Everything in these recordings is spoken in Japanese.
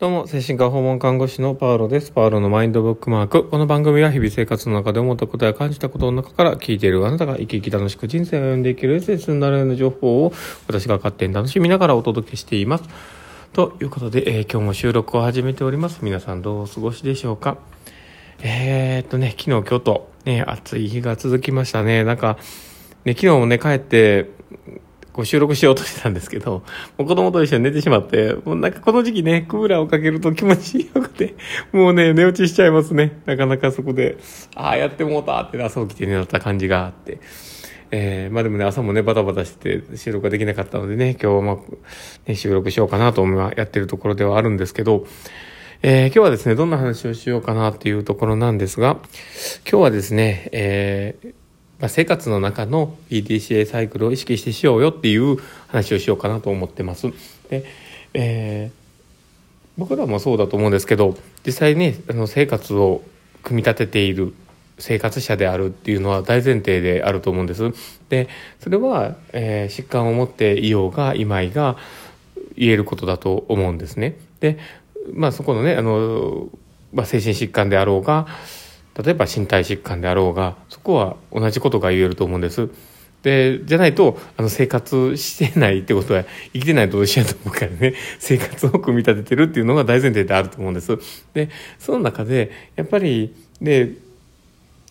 どうも、精神科訪問看護師のパウロです。パウロのマインドブックマーク。この番組は日々生活の中で思ったことや感じたことの中から聞いているあなたが生き生き楽しく人生を歩んでいけるエッセンスになるような情報を私が勝手に楽しみながらお届けしています。ということで、えー、今日も収録を始めております。皆さんどうお過ごしでしょうか？えー、っとね、昨日、今日と、ね、暑い日が続きましたね。なんか、ね、昨日もね、帰って、こう収録しようとしてたんですけど、もう子供と一緒に寝てしまって、もうなんかこの時期ね、クーラーをかけると気持ちよくて、もうね、寝落ちしちゃいますね。なかなかそこで、ああ、やってもうたって朝起きて寝った感じがあって。えー、まあでもね、朝もね、バタバタして収録ができなかったのでね、今日はまあ、ね、収録しようかなと思いやってるところではあるんですけど、えー、今日はですね、どんな話をしようかなっていうところなんですが、今日はですね、えー、生活の中の PDCA サイクルを意識してしようよっていう話をしようかなと思ってます。で、えー、僕らもそうだと思うんですけど実際ねあの生活を組み立てている生活者であるっていうのは大前提であると思うんです。でそれは、えー、疾患を持っていようがいまいが言えることだと思うんですね。でまあそこのねあの、まあ、精神疾患であろうが例えば身体疾患であろうがそこは同じことが言えると思うんです。でじゃないとあの生活してないってことは生きてないと一緒やと思うからね生活を組み立ててるっていうのが大前提であると思うんです。でその中でやっぱりで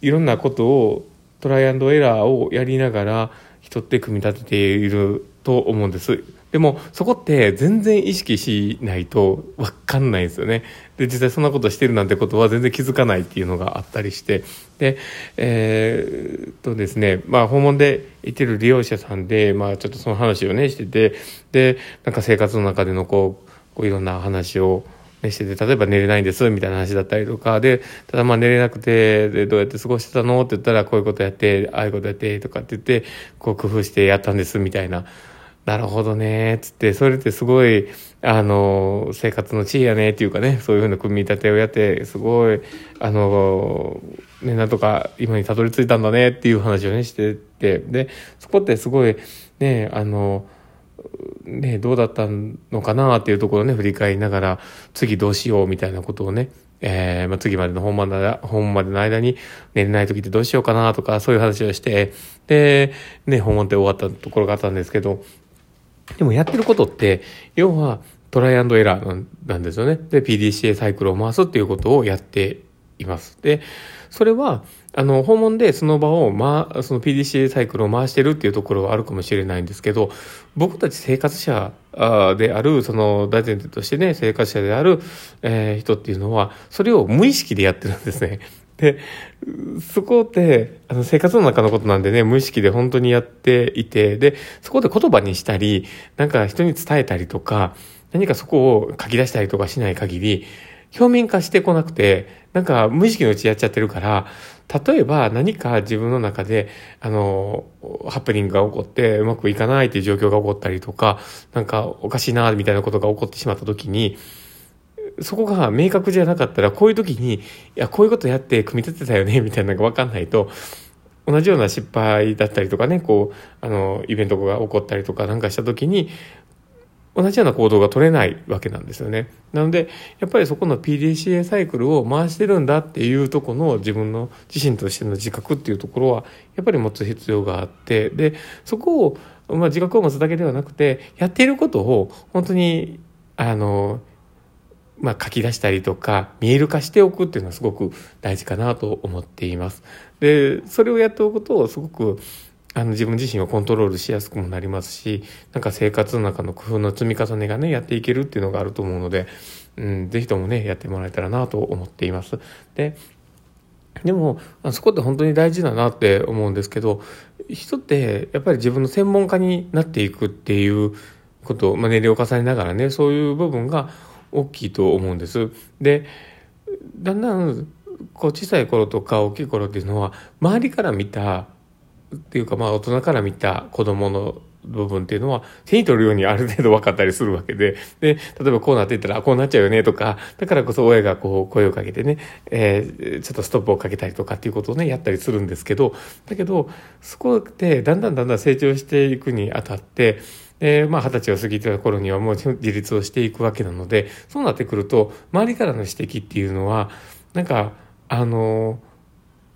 いろんなことをトライアンドエラーをやりながら人って組み立てていると思うんです。でもそこって全然意識しないと分かんないですよね。で実際そんなことしてるなんてことは全然気づかないっていうのがあったりして。でえー、っとですねまあ訪問で行ってる利用者さんでまあちょっとその話をねしてて。でなんか生活の中でのこうこういろんな話をしてて。例えば寝れないんですみたいな話だったりとか。でただまあ寝れなくてでどうやって過ごしてたの？って言ったらこういうことやってああいうことやってとかって言ってこう工夫してやったんですみたいななるほどね、つって、それってすごい、あの、生活の地位やね、っていうかね、そういうふうな組み立てをやって、すごい、あの、ね、なんとか今にたどり着いたんだね、っていう話をね、してて、で、そこってすごい、ね、あの、ね、どうだったのかなっていうところをね、振り返りながら、次どうしようみたいなことをね、えー、まあ、次までの本番だ、本までの間に寝れない時ってどうしようかなとか、そういう話をして、で、ね、本番って終わったところがあったんですけど、でもやってることって、要はトライアンドエラーなんですよね。で、PDCA サイクルを回すっていうことをやっています。で、それは、あの、訪問でその場を、まあ、その PDCA サイクルを回してるっていうところはあるかもしれないんですけど、僕たち生活者である、その大前提としてね、生活者である、えー、人っていうのは、それを無意識でやってるんですね。で、そこって、あの、生活の中のことなんでね、無意識で本当にやっていて、で、そこで言葉にしたり、なんか人に伝えたりとか、何かそこを書き出したりとかしない限り、表面化してこなくて、なんか無意識のうちやっちゃってるから、例えば何か自分の中で、あの、ハプニングが起こってうまくいかないっていう状況が起こったりとか、なんかおかしいな、みたいなことが起こってしまった時に、そこが明確じゃなかったら、こういう時に、いや、こういうことやって組み立てたよね、みたいなのが分かんないと、同じような失敗だったりとかね、こう、あの、イベントが起こったりとかなんかした時に、同じような行動が取れないわけなんですよね。なので、やっぱりそこの PDCA サイクルを回してるんだっていうとこの自分の自身としての自覚っていうところは、やっぱり持つ必要があって、で、そこを、まあ自覚を持つだけではなくて、やっていることを本当に、あの、まあ、書き出したりとか見える化しておくっていうのはすごく大事かなと思っています。でそれをやっておくとすごくあの自分自身をコントロールしやすくもなりますしなんか生活の中の工夫の積み重ねがねやっていけるっていうのがあると思うので、うん、ぜひともねやってもらえたらなと思っています。ででもそこって本当に大事だなって思うんですけど人ってやっぱり自分の専門家になっていくっていうことを、まあ、年齢を重ねながらねそういう部分が大きいと思うんです。でだんだんこう小さい頃とか大きい頃っていうのは周りから見たっていうかまあ大人から見た子供の部分っていうのは手に取るようにある程度分かったりするわけで、で、例えばこうなっていったらこうなっちゃうよねとか、だからこそ親がこう声をかけてね、えー、ちょっとストップをかけたりとかっていうことをね、やったりするんですけど、だけど、そこでだんだんだんだん成長していくにあたって、で、まあ、二十歳を過ぎた頃にはもう自立をしていくわけなので、そうなってくると、周りからの指摘っていうのは、なんか、あの、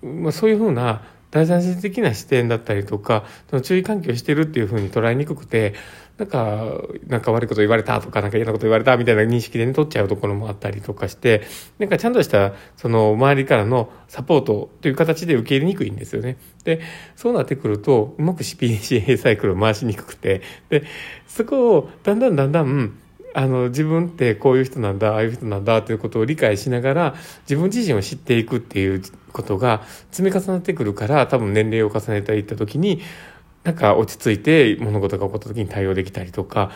まあ、そういうふうな第三者的な視点だったりとか、その注意喚起をしてるっていうふうに捉えにくくて、なんか、なんか悪いこと言われたとか、なんか嫌なこと言われたみたいな認識でね、取っちゃうところもあったりとかして、なんかちゃんとした、その周りからのサポートという形で受け入れにくいんですよね。で、そうなってくると、うまく CPCA サイクルを回しにくくて、で、そこをだんだんだんだん、あの、自分ってこういう人なんだ、ああいう人なんだということを理解しながら、自分自身を知っていくっていうことが積み重なってくるから、多分年齢を重ねていった時に、なんか落ち着いて物事が起こった時に対応できたりとか、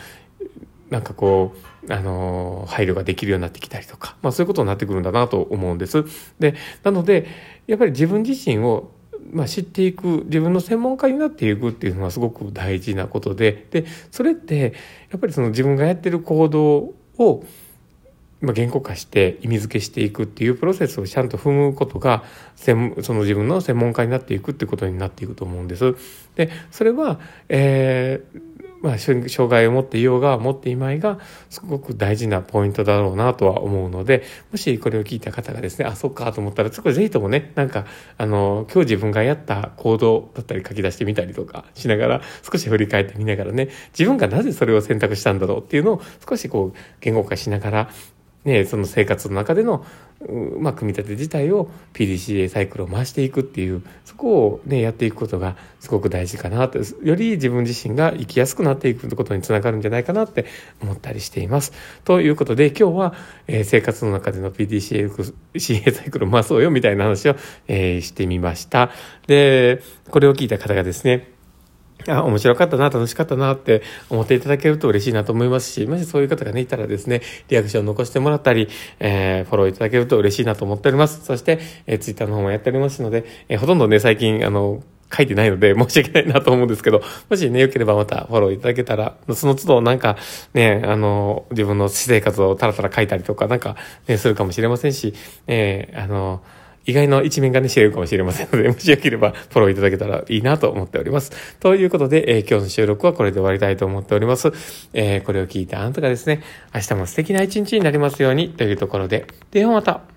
なんかこう、あの、配慮ができるようになってきたりとか、まあそういうことになってくるんだなと思うんです。で、なので、やっぱり自分自身をまあ、知っていく自分の専門家になっていくっていうのはすごく大事なことででそれってやっぱりその自分がやってる行動をまあ、言語化して意味付けしていくっていうプロセスをちゃんと踏むことがその自分の専門家になっていくってことになっていくと思うんです。でそれは、えーまあ、障害を持っていようが持っていまいがすごく大事なポイントだろうなとは思うのでもしこれを聞いた方がですねあそっかと思ったらそこぜひともねなんかあの今日自分がやった行動だったり書き出してみたりとかしながら少し振り返ってみながらね自分がなぜそれを選択したんだろうっていうのを少しこう言語化しながらね、その生活の中での、まあ、組み立て自体を PDCA サイクルを回していくっていう、そこをね、やっていくことがすごく大事かなと、より自分自身が生きやすくなっていくことにつながるんじゃないかなって思ったりしています。ということで、今日は、えー、生活の中での PDCA サイクルを回そうよみたいな話を、えー、してみました。で、これを聞いた方がですね、あ、面白かったな、楽しかったなって思っていただけると嬉しいなと思いますし、もしそういう方がね、いたらですね、リアクションを残してもらったり、えー、フォローいただけると嬉しいなと思っております。そして、えー、ツイッターの方もやっておりますので、えー、ほとんどね、最近、あの、書いてないので申し訳ないなと思うんですけど、もしね、良ければまたフォローいただけたら、その都度なんかね、あの、自分の私生活をたらたら書いたりとか、なんかね、するかもしれませんし、えー、あの、意外の一面がね、知れるかもしれませんので、もしよければフォローいただけたらいいなと思っております。ということで、えー、今日の収録はこれで終わりたいと思っております。えー、これを聞いたあなたがですね、明日も素敵な一日になりますようにというところで、ではまた。